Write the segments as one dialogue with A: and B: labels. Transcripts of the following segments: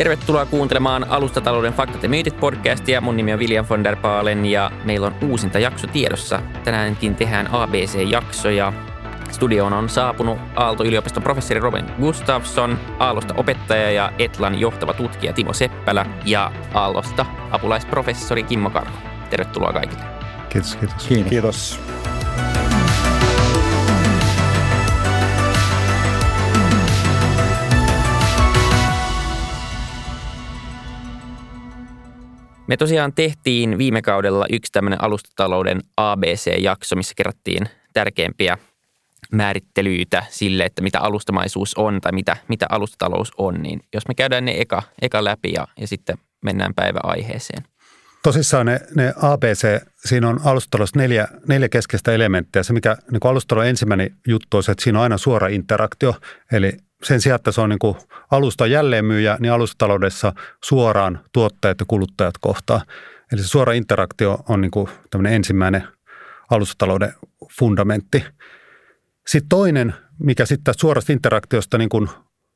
A: Tervetuloa kuuntelemaan Alustatalouden faktat ja myytit podcastia. Mun nimi on William von der Baalen ja meillä on uusinta jakso tiedossa. Tänäänkin tehdään ABC-jakso ja studioon on saapunut Aalto-yliopiston professori Robin Gustafsson, Aallosta opettaja ja Etlan johtava tutkija Timo Seppälä ja Aallosta apulaisprofessori Kimmo Karho. Tervetuloa kaikille.
B: Kiitos, kiitos.
C: Kiitos. kiitos.
A: Me tosiaan tehtiin viime kaudella yksi tämmöinen alustatalouden ABC-jakso, missä kerättiin tärkeimpiä määrittelyitä sille, että mitä alustamaisuus on tai mitä, mitä alustatalous on, niin jos me käydään ne eka, eka läpi ja, ja sitten mennään päiväaiheeseen.
B: Tosissaan ne, ne ABC, siinä on alustataloudessa neljä, neljä keskeistä elementtiä. Se, mikä niin alustalon ensimmäinen juttu on se, että siinä on aina suora interaktio. Eli sen sijaan, että se on niin kuin alusta jälleenmyyjä, niin alustataloudessa suoraan tuottajat ja kuluttajat kohtaa. Eli se suora interaktio on niin kuin tämmöinen ensimmäinen alustatalouden fundamentti. Sitten toinen, mikä sitten suorasta interaktiosta niin kuin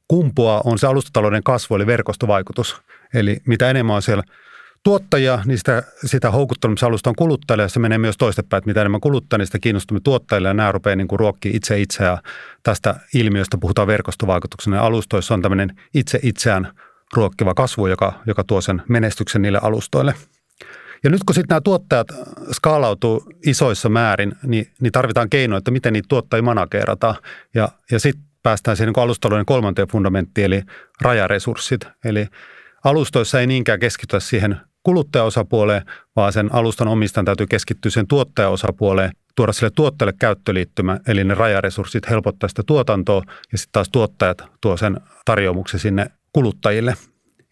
B: kumpuaa, on se alustatalouden kasvu, eli verkostovaikutus. Eli mitä enemmän on siellä tuottajia, niin sitä, sitä houkuttelemusalusta on kuluttajille ja se menee myös toistepäin, että mitä enemmän kuluttajia, niin sitä kiinnostumme tuottajille ja nämä rupeaa niin ruokkimaan itse itseään. Tästä ilmiöstä puhutaan verkostovaikutuksena. Alustoissa on tämmöinen itse itseään ruokkiva kasvu, joka, joka tuo sen menestyksen niille alustoille. Ja nyt kun sitten nämä tuottajat skaalautuu isoissa määrin, niin, niin tarvitaan keinoja, että miten niitä tuottajia manageerataan. Ja, ja sitten päästään siihen niin alustalouden kolmanteen fundamenttiin, eli rajaresurssit. Eli alustoissa ei niinkään keskitytä siihen kuluttajaosapuoleen, vaan sen alustan omistajan täytyy keskittyä sen tuottajaosapuoleen, tuoda sille tuotteelle käyttöliittymä, eli ne rajaresurssit helpottaa sitä tuotantoa ja sitten taas tuottajat tuo sen tarjoamuksen sinne kuluttajille.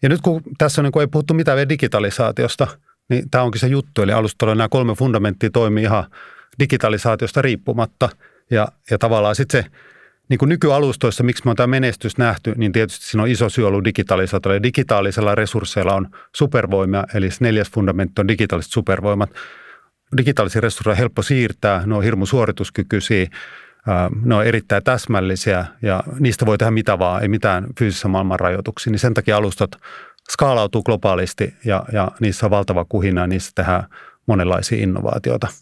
B: Ja nyt kun tässä on, niin kun ei puhuttu mitään vielä digitalisaatiosta, niin tämä onkin se juttu. Eli alustalla nämä kolme fundamenttia toimii ihan digitalisaatiosta riippumatta. Ja, ja tavallaan sitten se niin kuin nykyalustoissa, miksi me on tämä menestys nähty, niin tietysti siinä on iso syy ollut digitalisaatiolla. Digitaalisella resursseilla on supervoimia, eli neljäs fundamentti on digitaaliset supervoimat. Digitaalisia resursseja on helppo siirtää, ne on hirmu suorituskykyisiä, ne on erittäin täsmällisiä ja niistä voi tehdä mitä vaan, ei mitään fyysisessä maailman rajoituksia. Niin sen takia alustat skaalautuu globaalisti ja, ja niissä on valtava kuhina ja niissä tehdään monenlaisia innovaatioita –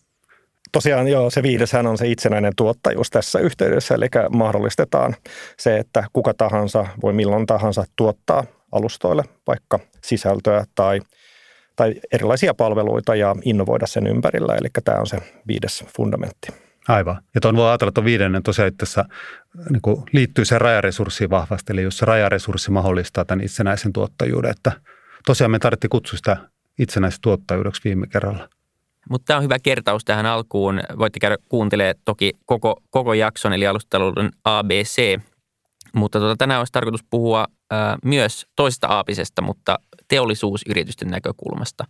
C: tosiaan joo, se viideshän on se itsenäinen tuottajuus tässä yhteydessä, eli mahdollistetaan se, että kuka tahansa voi milloin tahansa tuottaa alustoille vaikka sisältöä tai, tai erilaisia palveluita ja innovoida sen ympärillä. Eli tämä on se viides fundamentti.
B: Aivan. Ja tuon voi ajatella, että viidennen tosiaan että tässä niin kuin liittyy se rajaresurssiin vahvasti. Eli jos se rajaresurssi mahdollistaa tämän itsenäisen tuottajuuden, että tosiaan me tarvittiin kutsua sitä itsenäisestä tuottajuudeksi viime kerralla.
A: Mutta tämä on hyvä kertaus tähän alkuun. Voitte käydä kuuntelemaan toki koko, koko jakson, eli alustatalouden ABC. Mutta tuota, tänään olisi tarkoitus puhua ää, myös toisesta aapisesta, mutta teollisuusyritysten näkökulmasta.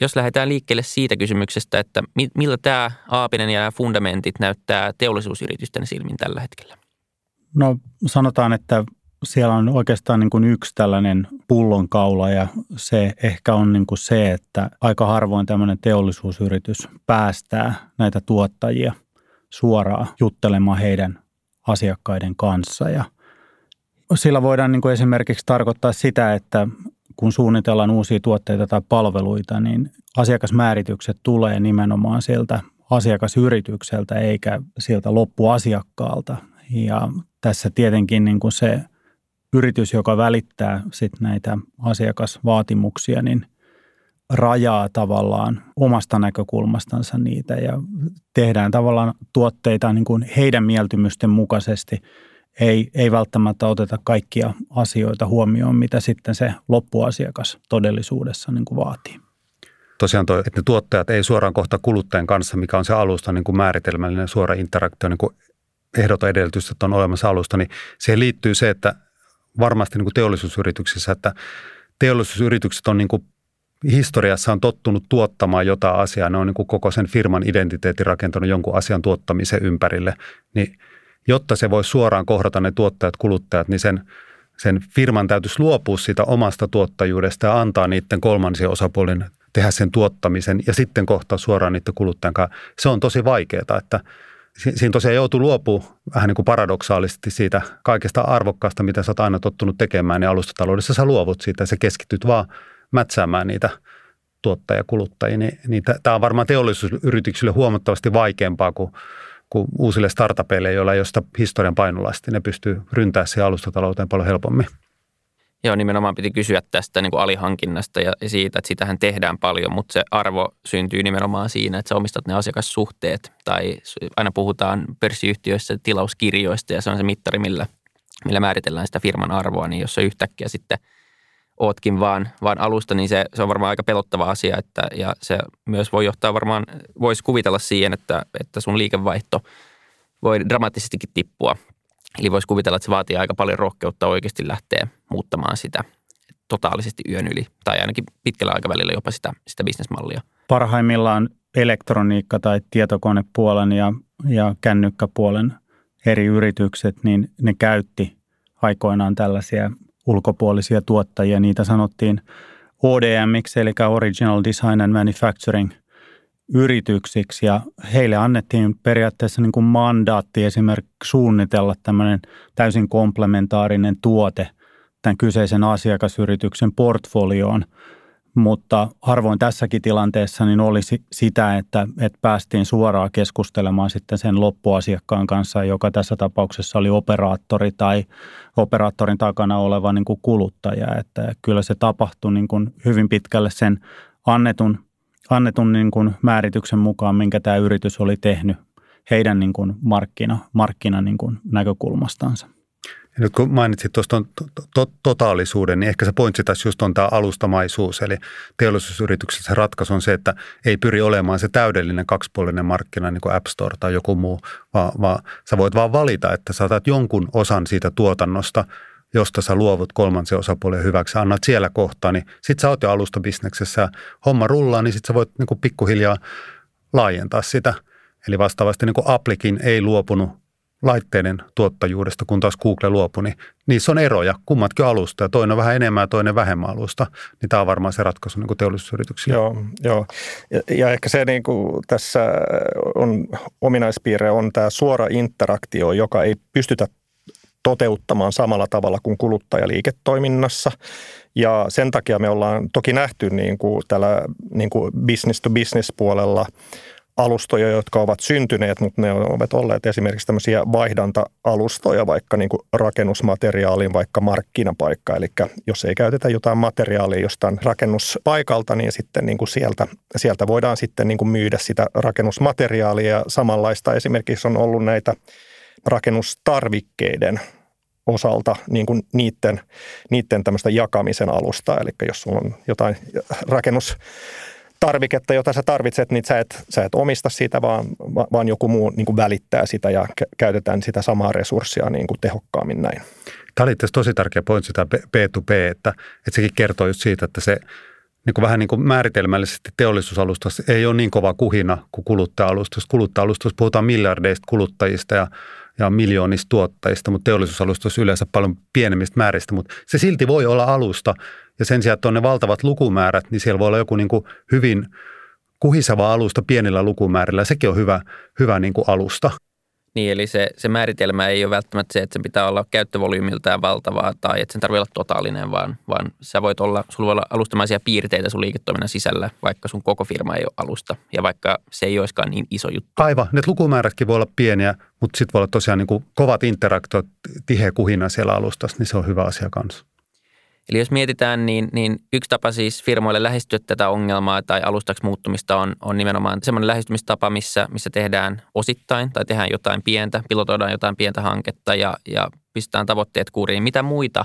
A: Jos lähdetään liikkeelle siitä kysymyksestä, että mi, millä tämä aapinen ja fundamentit näyttää teollisuusyritysten silmin tällä hetkellä?
D: No sanotaan, että siellä on oikeastaan niin kuin yksi tällainen pullonkaula ja se ehkä on niin kuin se, että aika harvoin tämmöinen teollisuusyritys päästää näitä tuottajia suoraan juttelemaan heidän asiakkaiden kanssa ja sillä voidaan niin kuin esimerkiksi tarkoittaa sitä, että kun suunnitellaan uusia tuotteita tai palveluita, niin asiakasmääritykset tulee nimenomaan sieltä asiakasyritykseltä eikä sieltä loppuasiakkaalta. Ja tässä tietenkin niin kuin se yritys, joka välittää sit näitä asiakasvaatimuksia, niin rajaa tavallaan omasta näkökulmastansa niitä ja tehdään tavallaan tuotteita niin kuin heidän mieltymysten mukaisesti. Ei, ei välttämättä oteta kaikkia asioita huomioon, mitä sitten se loppuasiakas todellisuudessa niin kuin vaatii.
B: Tosiaan toi, että ne tuottajat ei suoraan kohta kuluttajan kanssa, mikä on se alusta niin kuin määritelmällinen suora interaktio, niin kuin ehdoton edellytys, että on olemassa alusta, niin siihen liittyy se, että varmasti niin kuin teollisuusyrityksissä, että teollisuusyritykset on niin kuin historiassa on tottunut tuottamaan jotain asiaa. Ne on niin kuin koko sen firman identiteetin rakentanut jonkun asian tuottamisen ympärille. Niin jotta se voi suoraan kohdata ne tuottajat, kuluttajat, niin sen, sen firman täytyisi luopua siitä omasta tuottajuudesta ja antaa niiden kolmansien osapuolin tehdä sen tuottamisen ja sitten kohtaa suoraan niiden kuluttajan kanssa. Se on tosi vaikeaa, että siinä tosiaan joutuu luopumaan vähän niin kuin paradoksaalisesti siitä kaikesta arvokkaasta, mitä sä oot aina tottunut tekemään, niin alustataloudessa sä luovut siitä ja sä keskityt vaan mätsäämään niitä tuottajakuluttajia, niin, niin tämä on varmaan teollisuusyrityksille huomattavasti vaikeampaa kuin, kuin uusille startupeille, joilla ei ole sitä historian painolasti. Ne pystyy ryntää siihen alustatalouteen paljon helpommin.
A: Joo, nimenomaan piti kysyä tästä niin kuin alihankinnasta ja siitä, että sitähän tehdään paljon, mutta se arvo syntyy nimenomaan siinä, että sä omistat ne asiakassuhteet tai aina puhutaan pörssiyhtiöissä tilauskirjoista ja se on se mittari, millä, millä määritellään sitä firman arvoa, niin jos se yhtäkkiä sitten ootkin vaan, vaan alusta, niin se, se on varmaan aika pelottava asia että, ja se myös voi johtaa varmaan, voisi kuvitella siihen, että, että sun liikevaihto voi dramaattisestikin tippua Eli voisi kuvitella, että se vaatii aika paljon rohkeutta oikeasti lähteä muuttamaan sitä totaalisesti yön yli, tai ainakin pitkällä aikavälillä jopa sitä, sitä bisnesmallia.
D: Parhaimmillaan elektroniikka- tai tietokonepuolen ja, ja kännykkäpuolen eri yritykset, niin ne käytti aikoinaan tällaisia ulkopuolisia tuottajia. Niitä sanottiin ODMiksi, eli Original Design and Manufacturing – yrityksiksi ja heille annettiin periaatteessa niin kuin mandaatti esimerkiksi suunnitella tämmöinen täysin komplementaarinen tuote tämän kyseisen asiakasyrityksen portfolioon, mutta harvoin tässäkin tilanteessa niin olisi sitä, että, että päästiin suoraan keskustelemaan sitten sen loppuasiakkaan kanssa, joka tässä tapauksessa oli operaattori tai operaattorin takana oleva niin kuin kuluttaja. Että kyllä se tapahtui niin kuin hyvin pitkälle sen annetun annetun niin kuin määrityksen mukaan, minkä tämä yritys oli tehnyt heidän niin kuin markkina, markkina niin kuin näkökulmastansa.
B: Ja nyt kun mainitsit tuosta to, to, totaalisuuden, niin ehkä se pointsi tässä just on tämä alustamaisuus. Eli teollisuusyrityksessä se ratkaisu on se, että ei pyri olemaan se täydellinen kaksipuolinen markkina niin kuin App Store tai joku muu, vaan, vaan sä voit vaan valita, että saatat jonkun osan siitä tuotannosta – josta sä luovut kolmansen osapuolen hyväksi, annat siellä kohtaa, niin sit sä oot jo alustabisneksessä homma rullaa, niin sit sä voit niin kuin pikkuhiljaa laajentaa sitä. Eli vastaavasti niin kuin Applekin ei luopunut laitteiden tuottajuudesta, kun taas Google luopui, niin niissä on eroja, kummatkin alusta ja toinen on vähän enemmän ja toinen vähemmän alusta, niin tämä on varmaan se ratkaisu niin teollisuusyrityksiä.
C: Joo, joo. Ja, ja ehkä se niin kuin tässä on ominaispiirre on tämä suora interaktio, joka ei pystytä toteuttamaan samalla tavalla kuin kuluttajaliiketoiminnassa. Ja sen takia me ollaan toki nähty niin kuin tällä niin kuin business to business puolella alustoja, jotka ovat syntyneet, mutta ne ovat olleet esimerkiksi tämmöisiä vaihdanta-alustoja, vaikka niin kuin rakennusmateriaalin, vaikka markkinapaikka. Eli jos ei käytetä jotain materiaalia jostain rakennuspaikalta, niin sitten niin kuin sieltä, sieltä voidaan sitten niin kuin myydä sitä rakennusmateriaalia. Samanlaista esimerkiksi on ollut näitä rakennustarvikkeiden osalta niin kuin niiden, niiden tämmöistä jakamisen alusta. Eli jos sulla on jotain rakennus tarviketta, jota sä tarvitset, niin sä et, sä et omista sitä, vaan, vaan joku muu niin kuin välittää sitä ja käytetään sitä samaa resurssia niin kuin tehokkaammin näin.
B: Tämä oli tosi tärkeä pointti, tämä B2B, että, että sekin kertoo just siitä, että se niin kuin vähän niin kuin määritelmällisesti teollisuusalustassa ei ole niin kova kuhina kuin kuluttaja-alustus. Kuluttaja-alustus puhutaan miljardeista kuluttajista ja ja miljoonista tuottajista, mutta teollisuusalustoissa yleensä paljon pienemmistä määristä, mutta se silti voi olla alusta ja sen sijaan, että on ne valtavat lukumäärät, niin siellä voi olla joku niin kuin hyvin kuhisava alusta pienillä lukumäärillä. Sekin on hyvä, hyvä niin kuin alusta.
A: Niin, eli se, se määritelmä ei ole välttämättä se, että sen pitää olla käyttövolyymiltään valtavaa tai että sen tarvitse olla totaalinen, vaan, vaan sä voit olla, sulla voi olla alustamaisia piirteitä sun liiketoiminnan sisällä, vaikka sun koko firma ei ole alusta ja vaikka se ei olisikaan niin iso juttu.
B: Aivan, ne lukumäärätkin voi olla pieniä, mutta sitten voi olla tosiaan niin kuin kovat interaktiot, tiheä kuhina siellä alustassa, niin se on hyvä asia kanssa.
A: Eli jos mietitään, niin, niin yksi tapa siis firmoille lähestyä tätä ongelmaa tai alustaksi muuttumista on, on nimenomaan semmoinen lähestymistapa, missä, missä tehdään osittain tai tehdään jotain pientä, pilotoidaan jotain pientä hanketta ja, ja pistetään tavoitteet kuriin. Mitä muita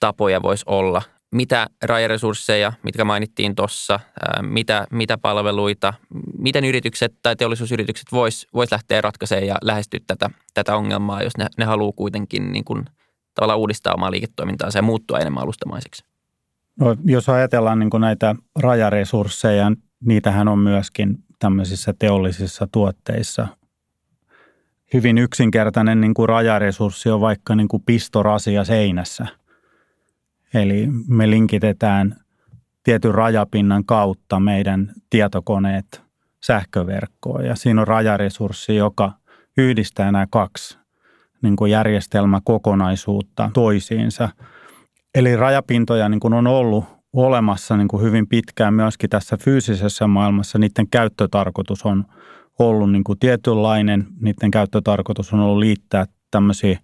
A: tapoja voisi olla? Mitä rajaresursseja, mitkä mainittiin tuossa, mitä, mitä palveluita, miten yritykset tai teollisuusyritykset vois, vois lähteä ratkaisemaan ja lähestyä tätä, tätä ongelmaa, jos ne, ne haluaa kuitenkin niin kuin – tavallaan uudistaa omaa liiketoimintaansa ja muuttua enemmän alustamaiseksi?
D: No, jos ajatellaan niin kuin näitä rajaresursseja, niitähän on myöskin tämmöisissä teollisissa tuotteissa. Hyvin yksinkertainen niin kuin rajaresurssi on vaikka niin kuin pistorasia seinässä. Eli me linkitetään tietyn rajapinnan kautta meidän tietokoneet sähköverkkoon ja siinä on rajaresurssi, joka yhdistää nämä kaksi niin kuin järjestelmäkokonaisuutta toisiinsa. Eli rajapintoja niin kuin on ollut olemassa niin kuin hyvin pitkään myöskin tässä fyysisessä maailmassa. Niiden käyttötarkoitus on ollut niin kuin tietynlainen. Niiden käyttötarkoitus on ollut liittää tämmöisiä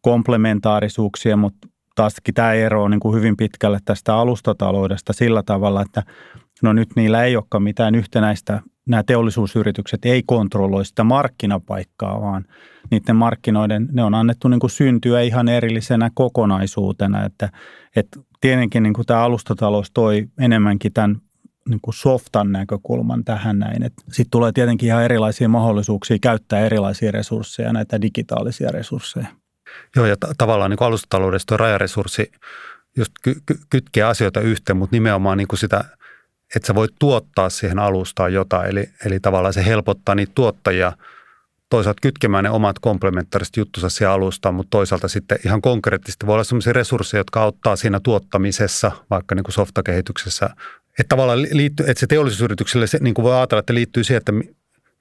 D: komplementaarisuuksia, mutta taaskin tämä ero on niin kuin hyvin pitkälle tästä alustataloudesta sillä tavalla, että no nyt niillä ei olekaan mitään yhtenäistä, nämä teollisuusyritykset ei kontrolloi sitä markkinapaikkaa, vaan niiden markkinoiden, ne on annettu niin kuin syntyä ihan erillisenä kokonaisuutena, että, että tietenkin niin kuin tämä alustatalous toi enemmänkin tämän niin kuin softan näkökulman tähän näin. Sitten tulee tietenkin ihan erilaisia mahdollisuuksia käyttää erilaisia resursseja, näitä digitaalisia resursseja.
B: Joo, ja t- tavallaan niin alustataloudessa tuo rajaresurssi just ky- ky- kytkee asioita yhteen, mutta nimenomaan niin kuin sitä, että sä voit tuottaa siihen alustaan jotain. Eli, eli tavallaan se helpottaa niitä tuottajia toisaalta kytkemään ne omat komplementaariset juttusa siihen alustaan, mutta toisaalta sitten ihan konkreettisesti voi olla sellaisia resursseja, jotka auttaa siinä tuottamisessa, vaikka niin kuin softakehityksessä. Että tavallaan liittyy, että se teollisuusyritykselle, se, niin kuin voi ajatella, että liittyy siihen, että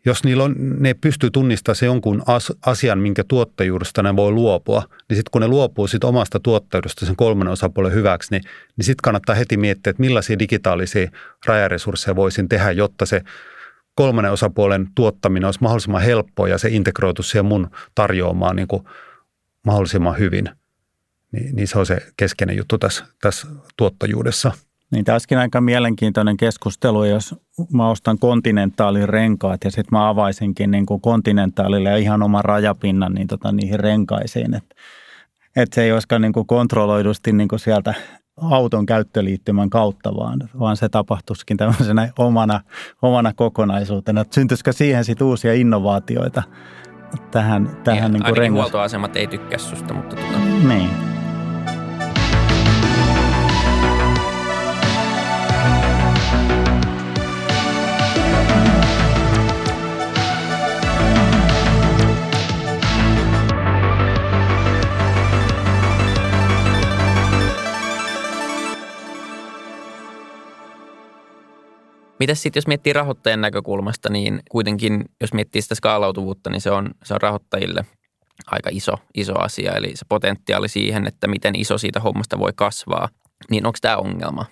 B: jos niillä on, ne pystyy tunnistamaan se jonkun asian, minkä tuottajuudesta ne voi luopua, niin sitten kun ne luopuu sit omasta tuottajuudesta sen kolmannen osapuolen hyväksi, niin, niin sitten kannattaa heti miettiä, että millaisia digitaalisia rajaresursseja voisin tehdä, jotta se kolmannen osapuolen tuottaminen olisi mahdollisimman helppoa ja se integroitu siihen mun tarjoamaan niin kuin mahdollisimman hyvin. Niin, niin se on se keskeinen juttu tässä, tässä tuottajuudessa.
D: Niin tässäkin aika mielenkiintoinen keskustelu, jos mä ostan kontinentaalin renkaat ja sitten mä avaisinkin niin kuin kontinentaalille ja ihan oman rajapinnan niin tota, niihin renkaisiin. Että et se ei olisikaan niin kuin kontrolloidusti niin kuin sieltä auton käyttöliittymän kautta, vaan, vaan se tapahtuisikin tämmöisenä omana, omana kokonaisuutena. Että syntyisikö siihen sitten uusia innovaatioita tähän, tähän niin, niin
A: kuin rengas... huoltoasemat ei tykkää susta, mutta tuota...
D: Niin.
A: Mitäs sitten, jos miettii rahoittajan näkökulmasta, niin kuitenkin, jos miettii sitä skaalautuvuutta, niin se on, se on rahoittajille aika iso, iso asia. Eli se potentiaali siihen, että miten iso siitä hommasta voi kasvaa, niin onko tämä ongelma?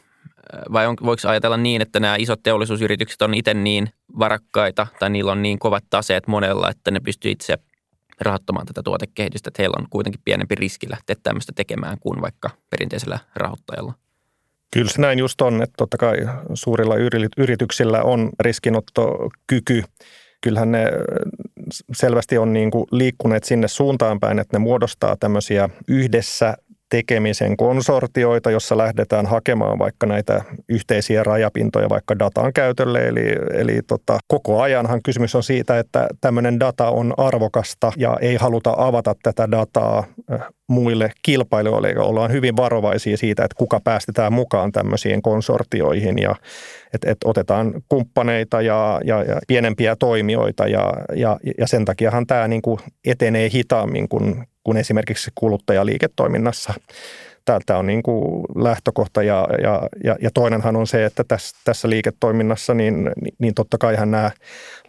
A: Vai on, voiko ajatella niin, että nämä isot teollisuusyritykset on itse niin varakkaita tai niillä on niin kovat taseet monella, että ne pystyy itse rahoittamaan tätä tuotekehitystä, että heillä on kuitenkin pienempi riski lähteä tämmöistä tekemään kuin vaikka perinteisellä rahoittajalla?
C: Kyllä se näin just on, että totta kai suurilla yrityksillä on riskinottokyky. Kyllähän ne selvästi on niin kuin liikkuneet sinne suuntaan päin, että ne muodostaa tämmöisiä yhdessä tekemisen konsortioita, jossa lähdetään hakemaan vaikka näitä yhteisiä rajapintoja vaikka datan käytölle. Eli, eli tota, koko ajanhan kysymys on siitä, että tämmöinen data on arvokasta ja ei haluta avata tätä dataa äh, muille kilpailijoille. Eli ollaan hyvin varovaisia siitä, että kuka päästetään mukaan tämmöisiin konsortioihin ja että et otetaan kumppaneita ja, ja, ja pienempiä toimijoita ja, ja, ja sen takiahan tämä niin kuin etenee hitaammin kuin kuin esimerkiksi kuluttajaliiketoiminnassa. Tämä on niin kuin lähtökohta ja, ja, ja, ja toinenhan on se, että tässä, tässä liiketoiminnassa niin, niin totta kaihan nämä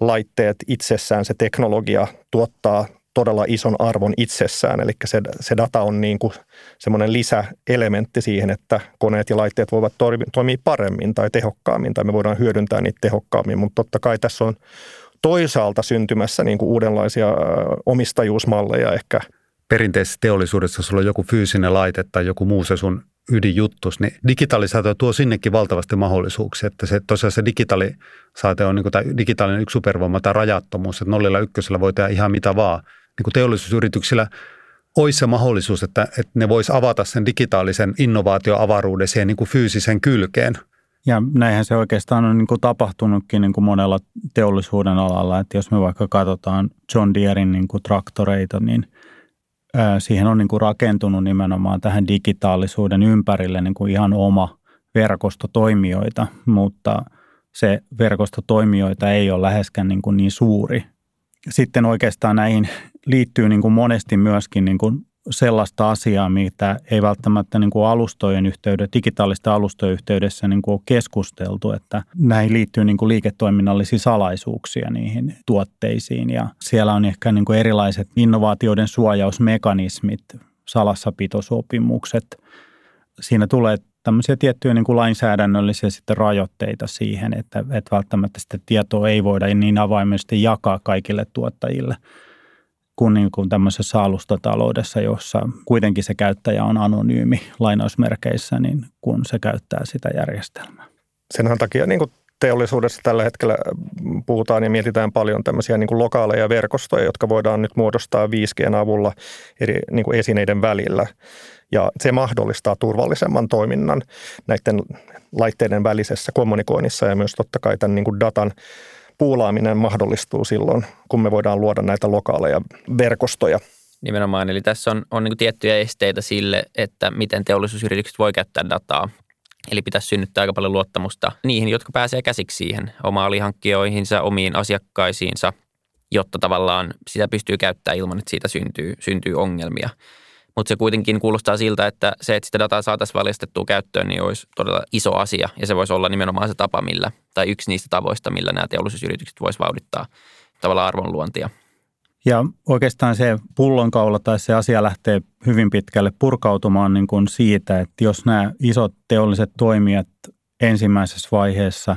C: laitteet itsessään, se teknologia tuottaa todella ison arvon itsessään. Eli se, se data on niin kuin semmoinen lisäelementti siihen, että koneet ja laitteet voivat toimia paremmin tai tehokkaammin tai me voidaan hyödyntää niitä tehokkaammin. Mutta totta kai tässä on toisaalta syntymässä niin kuin uudenlaisia omistajuusmalleja ehkä –
B: perinteisessä teollisuudessa sulla on joku fyysinen laite tai joku muu se sun ydinjuttus, niin digitalisaatio tuo sinnekin valtavasti mahdollisuuksia. Että se, tosiaan se digitalisaatio on niin kuin, digitaalinen yksi supervoima tai rajattomuus, että nollilla ykkösellä voi tehdä ihan mitä vaan. Niin kuin teollisuusyrityksillä olisi se mahdollisuus, että, että ne vois avata sen digitaalisen innovaatioavaruuden siihen niin kuin fyysisen kylkeen.
D: Ja näinhän se oikeastaan on niin kuin tapahtunutkin niin kuin monella teollisuuden alalla. Että jos me vaikka katsotaan John Deerein niin kuin traktoreita, niin – siihen on niin kuin rakentunut nimenomaan tähän digitaalisuuden ympärille niin kuin ihan oma verkosto toimijoita, mutta se verkosto toimijoita ei ole läheskään niin, kuin niin suuri. Sitten oikeastaan näihin liittyy niin kuin monesti myöskin niin kuin sellaista asiaa, mitä ei välttämättä niin kuin alustojen yhteydessä, digitaalisten alustojen yhteydessä niin kuin ole keskusteltu, että näihin liittyy niin kuin liiketoiminnallisia salaisuuksia niihin tuotteisiin ja siellä on ehkä niin kuin erilaiset innovaatioiden suojausmekanismit, salassapitosopimukset. Siinä tulee tämmöisiä tiettyjä niin kuin lainsäädännöllisiä sitten rajoitteita siihen, että, että välttämättä sitä tietoa ei voida niin avoimesti jakaa kaikille tuottajille kuin, niin kuin tämmöisessä alustataloudessa, jossa kuitenkin se käyttäjä on anonyymi lainausmerkeissä, niin kun se käyttää sitä järjestelmää.
C: Senhän takia niin kuin teollisuudessa tällä hetkellä puhutaan ja mietitään paljon tämmöisiä niin kuin lokaaleja verkostoja, jotka voidaan nyt muodostaa 5Gn avulla eri niin kuin esineiden välillä. Ja se mahdollistaa turvallisemman toiminnan näiden laitteiden välisessä kommunikoinnissa ja myös totta kai tämän niin kuin datan puulaaminen mahdollistuu silloin, kun me voidaan luoda näitä lokaaleja verkostoja.
A: Nimenomaan, eli tässä on, on niin tiettyjä esteitä sille, että miten teollisuusyritykset voi käyttää dataa. Eli pitäisi synnyttää aika paljon luottamusta niihin, jotka pääsee käsiksi siihen omaan alihankkijoihinsa, omiin asiakkaisiinsa, jotta tavallaan sitä pystyy käyttämään ilman, että siitä syntyy, syntyy ongelmia. Mutta se kuitenkin kuulostaa siltä, että se, että sitä dataa saataisiin valjastettua käyttöön, niin olisi todella iso asia. Ja se voisi olla nimenomaan se tapa, millä, tai yksi niistä tavoista, millä nämä teollisuusyritykset voisivat vauhdittaa tavallaan arvonluontia.
D: Ja oikeastaan se pullonkaula tai se asia lähtee hyvin pitkälle purkautumaan niin kuin siitä, että jos nämä isot teolliset toimijat ensimmäisessä vaiheessa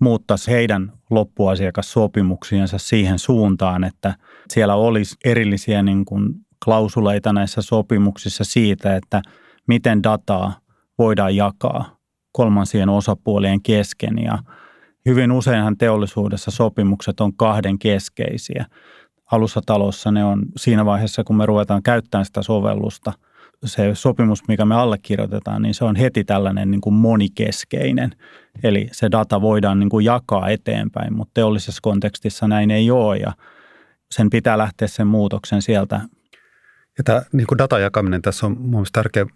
D: muuttaisi heidän loppuasiakassopimuksiensa siihen suuntaan, että siellä olisi erillisiä niin kuin klausuleita näissä sopimuksissa siitä, että miten dataa voidaan jakaa kolmansien osapuolien kesken ja hyvin useinhan teollisuudessa sopimukset on kahden keskeisiä. Alussatalossa ne on siinä vaiheessa, kun me ruvetaan käyttämään sitä sovellusta, se sopimus, mikä me allekirjoitetaan, niin se on heti tällainen niin kuin monikeskeinen. Eli se data voidaan niin kuin jakaa eteenpäin, mutta teollisessa kontekstissa näin ei ole ja sen pitää lähteä sen muutoksen sieltä
B: ja tämä niin kuin datan jakaminen tässä on mun tärkeä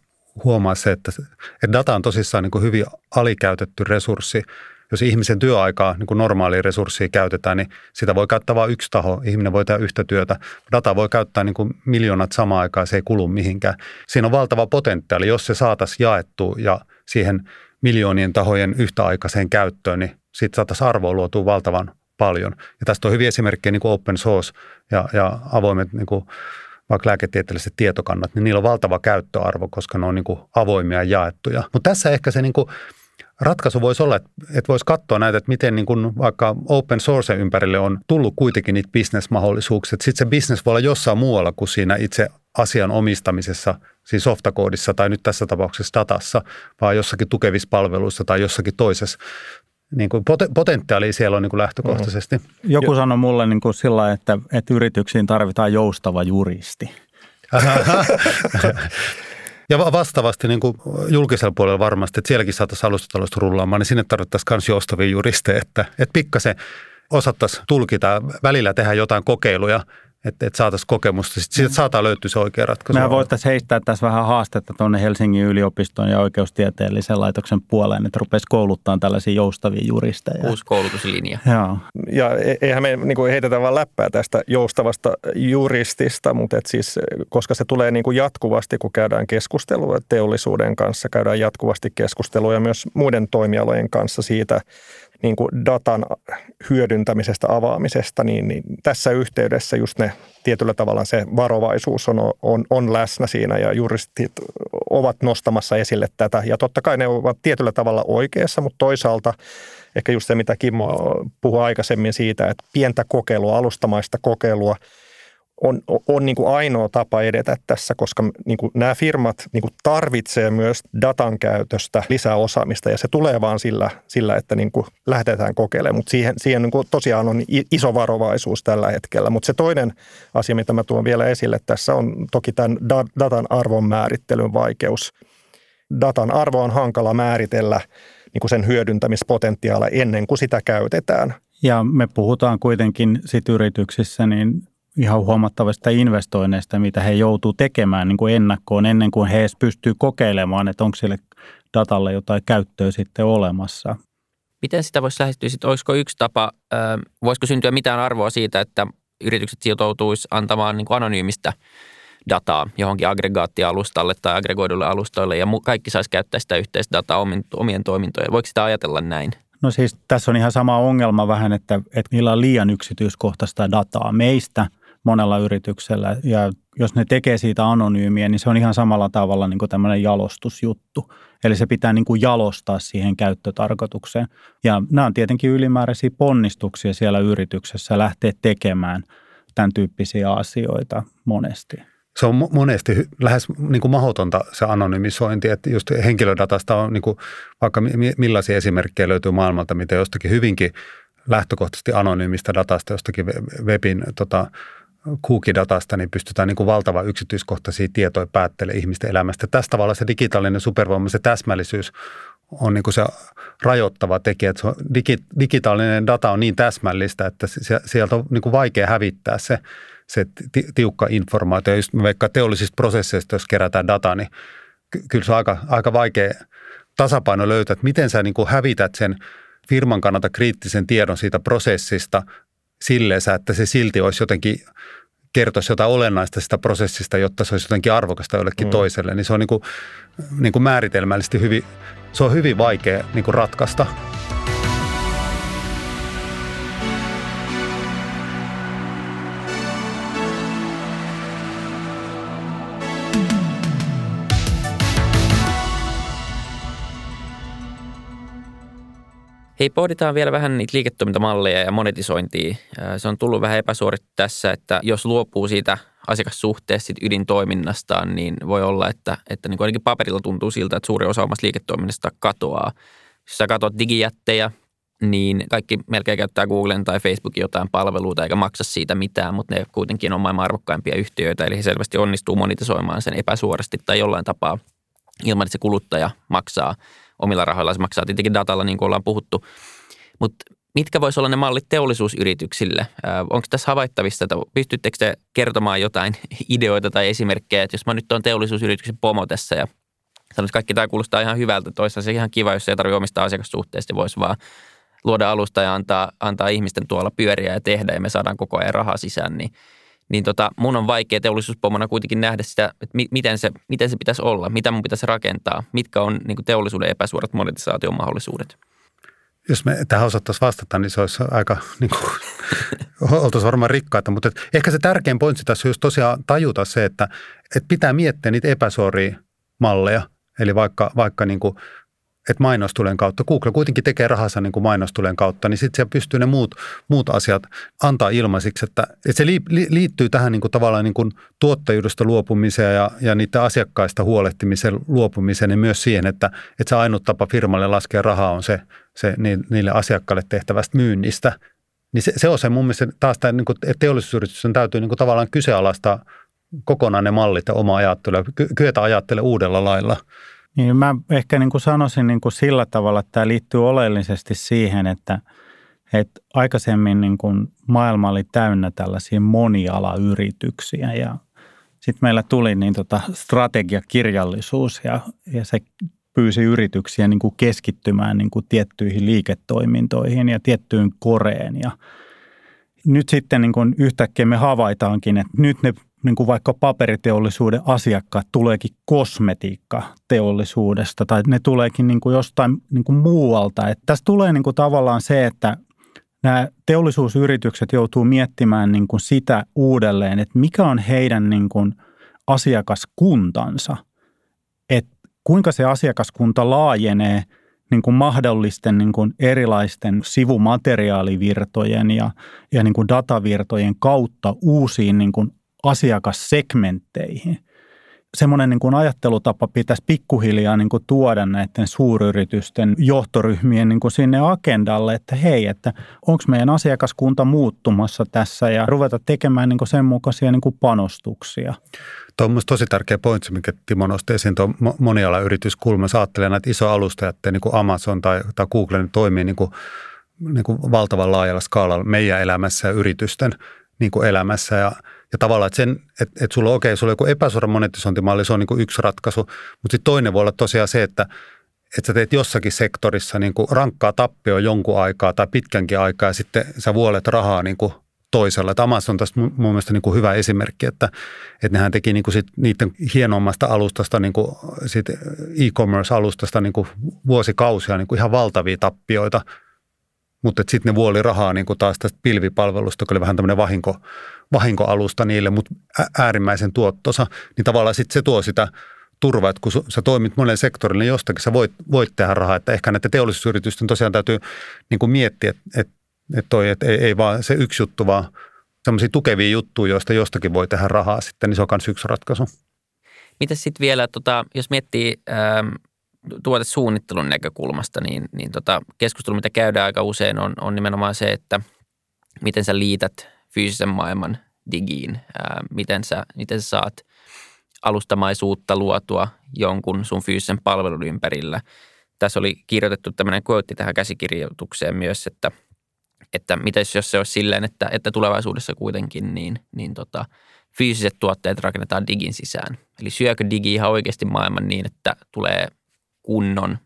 B: huomaa se, että, että data on tosissaan niin kuin hyvin alikäytetty resurssi. Jos ihmisen työaikaa, niin kuin normaalia resurssia käytetään, niin sitä voi käyttää vain yksi taho. Ihminen voi tehdä yhtä työtä. Data voi käyttää niin kuin miljoonat samaan aikaan, se ei kulu mihinkään. Siinä on valtava potentiaali, jos se saataisiin jaettua ja siihen miljoonien tahojen yhtäaikaiseen käyttöön, niin siitä saataisiin arvoa luotua valtavan paljon. Ja tästä on hyviä esimerkkejä niin kuin open source ja, ja avoimet niin kuin vaikka lääketieteelliset tietokannat, niin niillä on valtava käyttöarvo, koska ne on niin kuin avoimia ja jaettuja. Mutta tässä ehkä se niin kuin ratkaisu voisi olla, että, voisi katsoa näitä, että miten niin kuin vaikka open source ympärille on tullut kuitenkin niitä bisnesmahdollisuuksia. Sitten se business voi olla jossain muualla kuin siinä itse asian omistamisessa, siis softakoodissa tai nyt tässä tapauksessa datassa, vaan jossakin tukevissa palveluissa tai jossakin toisessa niin kuin potentiaalia siellä on niin kuin lähtökohtaisesti.
D: Mm-hmm. Joku sanoi mulle niin kuin sillä, että, että yrityksiin tarvitaan joustava juristi.
B: ja vastaavasti niin kuin julkisella puolella varmasti, että sielläkin saataisiin alustataloudesta rullaamaan, niin sinne tarvittaisiin myös joustavia juristeja, että, että pikkasen osattaisiin tulkita, välillä tehdä jotain kokeiluja, että, että saataisiin kokemusta. Sitten siitä saattaa löytyä se oikea ratkaisu.
D: Mehän voitaisiin heittää tässä vähän haastetta tuonne Helsingin yliopiston ja oikeustieteellisen laitoksen puoleen, että rupesi kouluttaa tällaisia joustavia juristeja.
A: Uusi koulutuslinja.
D: Joo.
C: Ja e- eihän me niin kuin heitetä vaan läppää tästä joustavasta juristista, mutta et siis, koska se tulee niin kuin jatkuvasti, kun käydään keskustelua teollisuuden kanssa, käydään jatkuvasti keskustelua myös muiden toimialojen kanssa siitä, niin kuin datan hyödyntämisestä, avaamisesta, niin, niin tässä yhteydessä just ne tietyllä tavalla se varovaisuus on, on, on läsnä siinä ja juristit ovat nostamassa esille tätä. Ja totta kai ne ovat tietyllä tavalla oikeassa, mutta toisaalta ehkä just se, mitä Kimmo puhui aikaisemmin siitä, että pientä kokeilua, alustamaista kokeilua – on, on niin kuin ainoa tapa edetä tässä, koska niin kuin nämä firmat niin kuin tarvitsee myös datan käytöstä lisää osaamista ja se tulee vaan sillä, sillä että niin kuin lähdetään kokeilemaan, mutta siihen, siihen niin kuin tosiaan on iso varovaisuus tällä hetkellä. Mutta se toinen asia, mitä mä tuon vielä esille tässä on toki tämän datan arvon määrittelyn vaikeus. Datan arvo on hankala määritellä niin kuin sen hyödyntämispotentiaalia ennen kuin sitä käytetään.
D: Ja me puhutaan kuitenkin sit yrityksissä niin ihan huomattavista investoinneista, mitä he joutuu tekemään niin kuin ennakkoon ennen kuin he edes pystyy kokeilemaan, että onko sille datalle jotain käyttöä sitten olemassa.
A: Miten sitä voisi lähestyä? Sitten olisiko yksi tapa, voisiko syntyä mitään arvoa siitä, että yritykset sitoutuisi antamaan niin kuin anonyymistä dataa johonkin aggregaattialustalle tai aggregoidulle alustoille ja kaikki saisi käyttää sitä yhteistä dataa omien toimintojen. Voiko sitä ajatella näin?
D: No siis tässä on ihan sama ongelma vähän, että, että niillä on liian yksityiskohtaista dataa meistä monella yrityksellä ja jos ne tekee siitä anonyymiä, niin se on ihan samalla tavalla niin kuin tämmöinen jalostusjuttu. Eli se pitää niin kuin jalostaa siihen käyttötarkoitukseen. Ja nämä on tietenkin ylimääräisiä ponnistuksia siellä yrityksessä lähteä tekemään tämän tyyppisiä asioita monesti
B: se on monesti lähes niin kuin mahdotonta se anonymisointi, että just henkilödatasta on niin kuin, vaikka millaisia esimerkkejä löytyy maailmalta, mitä jostakin hyvinkin lähtökohtaisesti anonyymistä datasta, jostakin webin tota, cookie-datasta, niin pystytään niin kuin valtava yksityiskohtaisia tietoja päättelemään ihmisten elämästä. Tästä tavalla se digitaalinen supervoima, se täsmällisyys on niin kuin se rajoittava tekijä. Että se digi, digitaalinen data on niin täsmällistä, että sieltä on niin kuin vaikea hävittää se se tiukka informaatio. Just vaikka teollisista prosesseista, jos kerätään dataa, niin kyllä se on aika, aika vaikea tasapaino löytää, että miten sä niin kuin hävität sen firman kannalta kriittisen tiedon siitä prosessista silleen, että se silti olisi jotenkin kertoisi jotain olennaista sitä prosessista, jotta se olisi jotenkin arvokasta jollekin mm. toiselle, niin se on niin kuin, niin kuin määritelmällisesti hyvin, se on hyvin vaikea niin kuin ratkaista.
A: Hei, pohditaan vielä vähän niitä liiketoimintamalleja ja monetisointia. Se on tullut vähän epäsuorittu tässä, että jos luopuu siitä asiakassuhteesta, siitä ydintoiminnastaan, niin voi olla, että, että niin kuin ainakin paperilla tuntuu siltä, että suuri osa omasta liiketoiminnasta katoaa. Jos sä katsot digijättejä, niin kaikki melkein käyttää Googlen tai Facebookin jotain palveluita eikä maksa siitä mitään, mutta ne kuitenkin on maailman arvokkaimpia yhtiöitä, eli he selvästi onnistuu monetisoimaan sen epäsuorasti tai jollain tapaa ilman, että se kuluttaja maksaa – omilla rahoilla. Se maksaa tietenkin datalla, niin kuin ollaan puhuttu. Mutta mitkä voisi olla ne mallit teollisuusyrityksille? Onko tässä havaittavissa, että pystyttekö te kertomaan jotain ideoita tai esimerkkejä, että jos mä nyt on teollisuusyrityksen pomo tässä ja sanon, että kaikki tämä kuulostaa ihan hyvältä, toisaalta se ihan kiva, jos ei tarvitse omistaa asiakassuhteesta, voisi vaan luoda alusta ja antaa, antaa ihmisten tuolla pyöriä ja tehdä ja me saadaan koko ajan rahaa sisään, niin niin tota, mun on vaikea teollisuuspomona kuitenkin nähdä sitä, että mi- miten, se, miten se pitäisi olla, mitä mun pitäisi rakentaa, mitkä on niin teollisuuden epäsuorat monetisaation mahdollisuudet.
B: Jos me tähän osattaisiin vastata, niin se olisi aika, niin kuin, oltaisiin varmaan rikkaita, mutta ehkä se tärkein pointti tässä olisi tosiaan tajuta se, että, että pitää miettiä niitä epäsuoria malleja, eli vaikka, vaikka niin kuin että mainostulen kautta, Google kuitenkin tekee rahansa niin kuin mainostulen kautta, niin sitten siellä pystyy ne muut, muut asiat antaa ilmaisiksi, että, että se li, li, liittyy tähän niin kuin tavallaan niin kuin tuottajuudesta luopumiseen ja, ja niiden asiakkaista huolehtimisen luopumiseen, niin myös siihen, että, että se ainut tapa firmalle laskea rahaa on se, se niille asiakkaille tehtävästä myynnistä. Niin se, se on se mun mielestä taas tämä, niin kuin, että teollisuusyrityksen täytyy niin kuin tavallaan kyseenalaistaa kokonaan ne mallit ja oma ajattelu ja kyetä ajattelemaan uudella lailla –
D: niin mä ehkä niin kuin sanoisin niin kuin sillä tavalla, että tämä liittyy oleellisesti siihen, että, että aikaisemmin niin kuin maailma oli täynnä tällaisia monialayrityksiä ja sitten meillä tuli niin tota strategiakirjallisuus ja, ja se pyysi yrityksiä niin kuin keskittymään niin kuin tiettyihin liiketoimintoihin ja tiettyyn koreen ja nyt sitten niin kuin yhtäkkiä me havaitaankin, että nyt ne niin kuin vaikka paperiteollisuuden asiakkaat tuleekin kosmetiikkateollisuudesta tai ne tuleekin niin kuin jostain niin kuin muualta. Että tässä tulee niin kuin tavallaan se, että nämä teollisuusyritykset joutuu miettimään niin kuin sitä uudelleen, että mikä on heidän niin kuin asiakaskuntansa, että kuinka se asiakaskunta laajenee niin kuin mahdollisten niin kuin erilaisten sivumateriaalivirtojen ja, ja niin kuin datavirtojen kautta uusiin niin kuin asiakassegmentteihin. Semmoinen niin kuin ajattelutapa pitäisi pikkuhiljaa niin kuin tuoda näiden suuryritysten johtoryhmien niin kuin sinne agendalle, että hei, että onko meidän asiakaskunta muuttumassa tässä ja ruveta tekemään niin kuin sen mukaisia niin kuin panostuksia.
B: Tuo on tosi tärkeä pointti, mikä Timo nosti esiin tuon monialayrityskulma. Sä ajattelee näitä isoja alustajat, niin kuin Amazon tai, tai Google, niin toimii niin kuin, niin kuin valtavan laajalla skaalalla meidän elämässä ja yritysten niin kuin elämässä. Ja ja tavallaan, että, sen, että, että sulla okei, sulla on joku epäsuora monetisointimalli, se on niin kuin yksi ratkaisu. Mutta sitten toinen voi olla tosiaan se, että, että sä teet jossakin sektorissa niin kuin rankkaa tappioa jonkun aikaa tai pitkänkin aikaa ja sitten sä vuolet rahaa niin kuin toisella. Että Amazon on tästä mun mielestä niin kuin hyvä esimerkki, että, että nehän teki niin kuin sit niiden hienommasta alustasta, niin kuin sit e-commerce-alustasta niin kuin vuosikausia niin kuin ihan valtavia tappioita, mutta sitten ne vuoli rahaa niin kuin taas tästä pilvipalvelusta, joka oli vähän tämmöinen vahinko, vahinkoalusta niille, mutta äärimmäisen tuottosa, niin tavallaan sitten se tuo sitä turvaa, että kun sä toimit monelle sektorille, niin jostakin sä voit, voit tehdä rahaa, että ehkä näiden teollisuusyritysten tosiaan täytyy niin kuin miettiä, että, että, toi, että ei, ei vaan se yksi juttu, vaan sellaisia tukevia juttuja, joista jostakin voi tehdä rahaa sitten, niin se on myös yksi ratkaisu.
A: Mitä sitten vielä, tota, jos miettii ähm, tuotesuunnittelun näkökulmasta, niin, niin tota, keskustelu, mitä käydään aika usein, on, on nimenomaan se, että miten sä liität fyysisen maailman digiin, ää, miten, sä, miten sä saat alustamaisuutta luotua jonkun sun fyysisen palvelun ympärillä. Tässä oli kirjoitettu tämmöinen quote tähän käsikirjoitukseen myös, että, että miten jos se olisi silleen, että, että tulevaisuudessa kuitenkin niin, niin tota, fyysiset tuotteet rakennetaan digin sisään. Eli syökö digi ihan oikeasti maailman niin, että tulee kunnon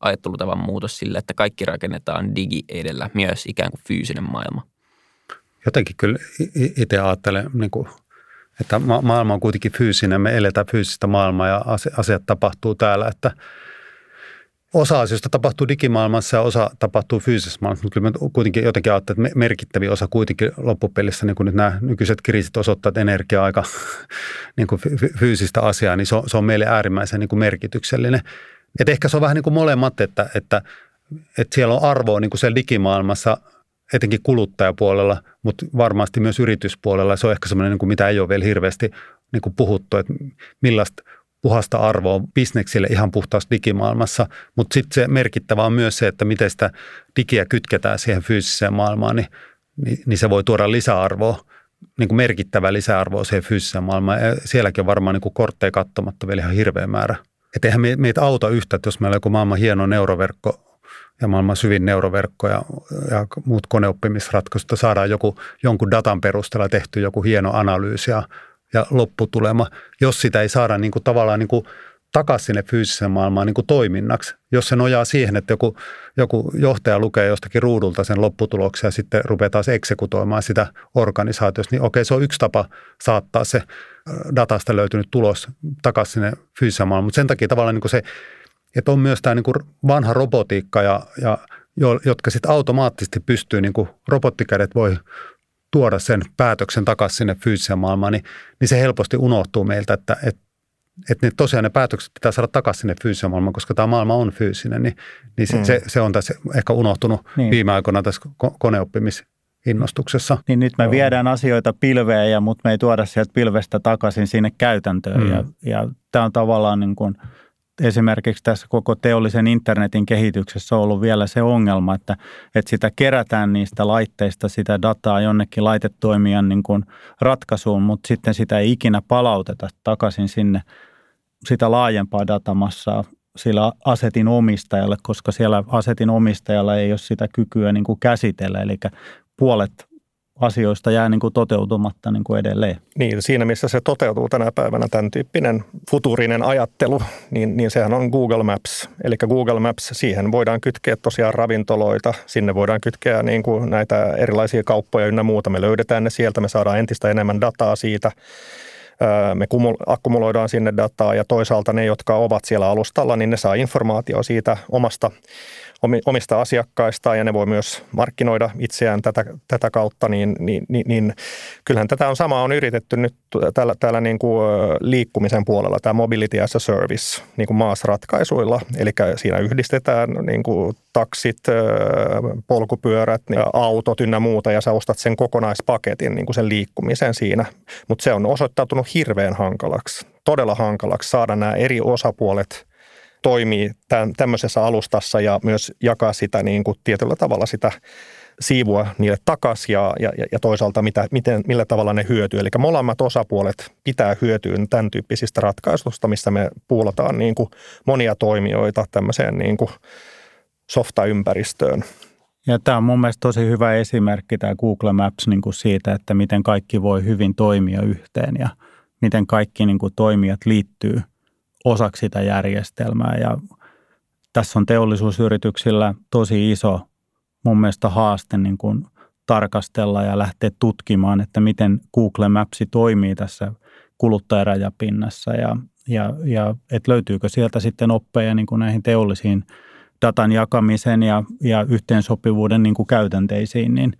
A: ajattelutavan muutos sille, että kaikki rakennetaan digi edellä, myös ikään kuin fyysinen maailma?
B: Jotenkin kyllä itse ajattelen, niin kuin, että ma- maailma on kuitenkin fyysinen, me eletään fyysistä maailmaa ja asiat tapahtuu täällä, että osa asioista tapahtuu digimaailmassa ja osa tapahtuu fyysisessä maailmassa, mutta kyllä mä kuitenkin jotenkin ajattelen, että merkittävin osa kuitenkin loppupelissä, niin kuin nyt nämä nykyiset kriisit osoittavat, että energia on aika niin kuin fyysistä asiaa, niin se on, se on meille äärimmäisen niin kuin merkityksellinen. Et ehkä se on vähän niin kuin molemmat, että, että, että siellä on arvoa niin kuin siellä digimaailmassa, etenkin kuluttajapuolella, mutta varmasti myös yrityspuolella. Se on ehkä semmoinen, niin mitä ei ole vielä hirveästi niin kuin puhuttu, että millaista puhasta arvoa bisneksille ihan puhtaassa digimaailmassa, mutta sitten se merkittävä on myös se, että miten sitä digiä kytketään siihen fyysiseen maailmaan, niin, niin, niin se voi tuoda lisäarvoa, niin kuin merkittävää lisäarvoa siihen fyysiseen maailmaan. Ja sielläkin on varmaan niin kuin kortteja katsomatta vielä ihan hirveä määrä että eihän meitä auta yhtä, että jos meillä on joku maailman hieno neuroverkko ja maailman syvin neuroverkko ja, ja muut koneoppimisratkaisut, että saadaan joku, jonkun datan perusteella tehty joku hieno analyysi ja, ja lopputulema. Jos sitä ei saada niin kuin tavallaan niin kuin takaisin sinne fyysiseen maailmaan niin kuin toiminnaksi. Jos se nojaa siihen, että joku, joku johtaja lukee jostakin ruudulta sen lopputuloksen ja sitten rupeaa taas eksekutoimaan sitä organisaatiosta, niin okei, se on yksi tapa saattaa se datasta löytynyt tulos takaisin sinne fyysiseen maailmaan. Mutta sen takia tavallaan niin se, että on myös tämä niin kuin vanha robotiikka, ja, ja, jotka sitten automaattisesti pystyy, niin kuin robottikädet voi tuoda sen päätöksen takaisin sinne fyysiseen maailmaan, niin, niin se helposti unohtuu meiltä, että, että että ne tosiaan ne päätökset pitää saada takaisin sinne fyysiseen maailmaan, koska tämä maailma on fyysinen, niin, niin se, mm. se, se on tässä ehkä unohtunut niin. viime aikoina tässä koneoppimis innostuksessa.
D: Niin nyt me viedään asioita pilveen, ja, mutta me ei tuoda sieltä pilvestä takaisin sinne käytäntöön. Mm. Ja, ja tämä on tavallaan niin kuin, esimerkiksi tässä koko teollisen internetin kehityksessä on ollut vielä se ongelma, että, että sitä kerätään niistä laitteista sitä dataa jonnekin laitetoimijan niin kuin ratkaisuun, mutta sitten sitä ei ikinä palauteta takaisin sinne sitä laajempaa datamassaa sillä asetin omistajalle, koska siellä asetin omistajalla ei ole sitä kykyä niin kuin käsitellä. Eli puolet asioista jää niin kuin toteutumatta niin kuin edelleen.
C: Niin, siinä missä se toteutuu tänä päivänä, tämän tyyppinen futurinen ajattelu, niin, niin sehän on Google Maps. Eli Google Maps, siihen voidaan kytkeä tosiaan ravintoloita, sinne voidaan kytkeä niin kuin näitä erilaisia kauppoja ynnä muuta. Me löydetään ne sieltä, me saadaan entistä enemmän dataa siitä me akkumuloidaan sinne dataa ja toisaalta ne, jotka ovat siellä alustalla, niin ne saa informaatio siitä omasta omista asiakkaistaan ja ne voi myös markkinoida itseään tätä, tätä kautta, niin, niin, niin, niin kyllähän tätä on samaa on yritetty nyt täällä, täällä niin kuin liikkumisen puolella, tämä mobility as a service niin kuin maasratkaisuilla, eli siinä yhdistetään niin kuin taksit, polkupyörät, niin autot ynnä muuta ja sä ostat sen kokonaispaketin, niin kuin sen liikkumisen siinä, mutta se on osoittautunut hirveän hankalaksi, todella hankalaksi saada nämä eri osapuolet – toimii tämän, tämmöisessä alustassa ja myös jakaa sitä niin kuin tietyllä tavalla sitä siivua niille takaisin ja, ja, ja toisaalta mitä, miten, millä tavalla ne hyötyy. Eli molemmat osapuolet pitää hyötyä tämän tyyppisistä ratkaisuista, missä me puulataan niin kuin monia toimijoita tämmöiseen niin kuin softa-ympäristöön.
D: Ja tämä on mun mielestä tosi hyvä esimerkki tämä Google Maps niin kuin siitä, että miten kaikki voi hyvin toimia yhteen ja miten kaikki niin kuin toimijat liittyy – osaksi sitä järjestelmää. Ja tässä on teollisuusyrityksillä tosi iso mun mielestä haaste niin kuin tarkastella ja lähteä tutkimaan, että miten Google Maps toimii tässä kuluttajarajapinnassa ja, ja, ja että löytyykö sieltä sitten oppeja niin kuin näihin teollisiin datan jakamisen ja, ja yhteensopivuuden niin kuin käytänteisiin, niin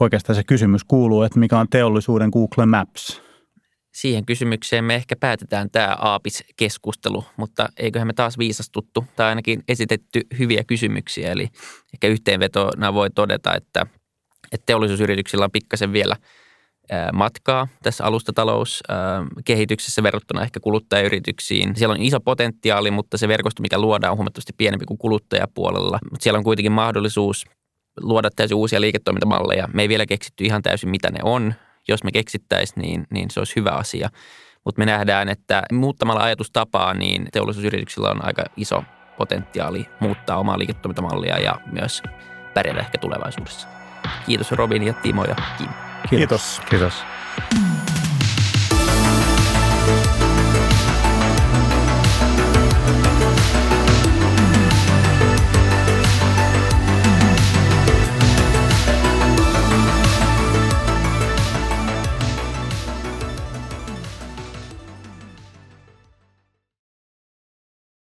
D: oikeastaan se kysymys kuuluu, että mikä on teollisuuden Google Maps?
A: Siihen kysymykseen me ehkä päätetään tämä Aapis-keskustelu, mutta eiköhän me taas viisastuttu tai ainakin esitetty hyviä kysymyksiä. Eli ehkä yhteenvetona voi todeta, että, että teollisuusyrityksillä on pikkasen vielä matkaa tässä alustatalouskehityksessä verrattuna ehkä kuluttajayrityksiin. Siellä on iso potentiaali, mutta se verkosto, mikä luodaan, on huomattavasti pienempi kuin kuluttajapuolella. Mutta siellä on kuitenkin mahdollisuus luoda täysin uusia liiketoimintamalleja. Me ei vielä keksitty ihan täysin, mitä ne on. Jos me keksittäisiin, niin, niin se olisi hyvä asia. Mutta me nähdään, että muuttamalla ajatustapaa, niin teollisuusyrityksillä on aika iso potentiaali muuttaa omaa liiketoimintamallia ja myös pärjätä ehkä tulevaisuudessa. Kiitos Robin ja Timo ja Kim.
C: Kiitos.
B: Kiitos.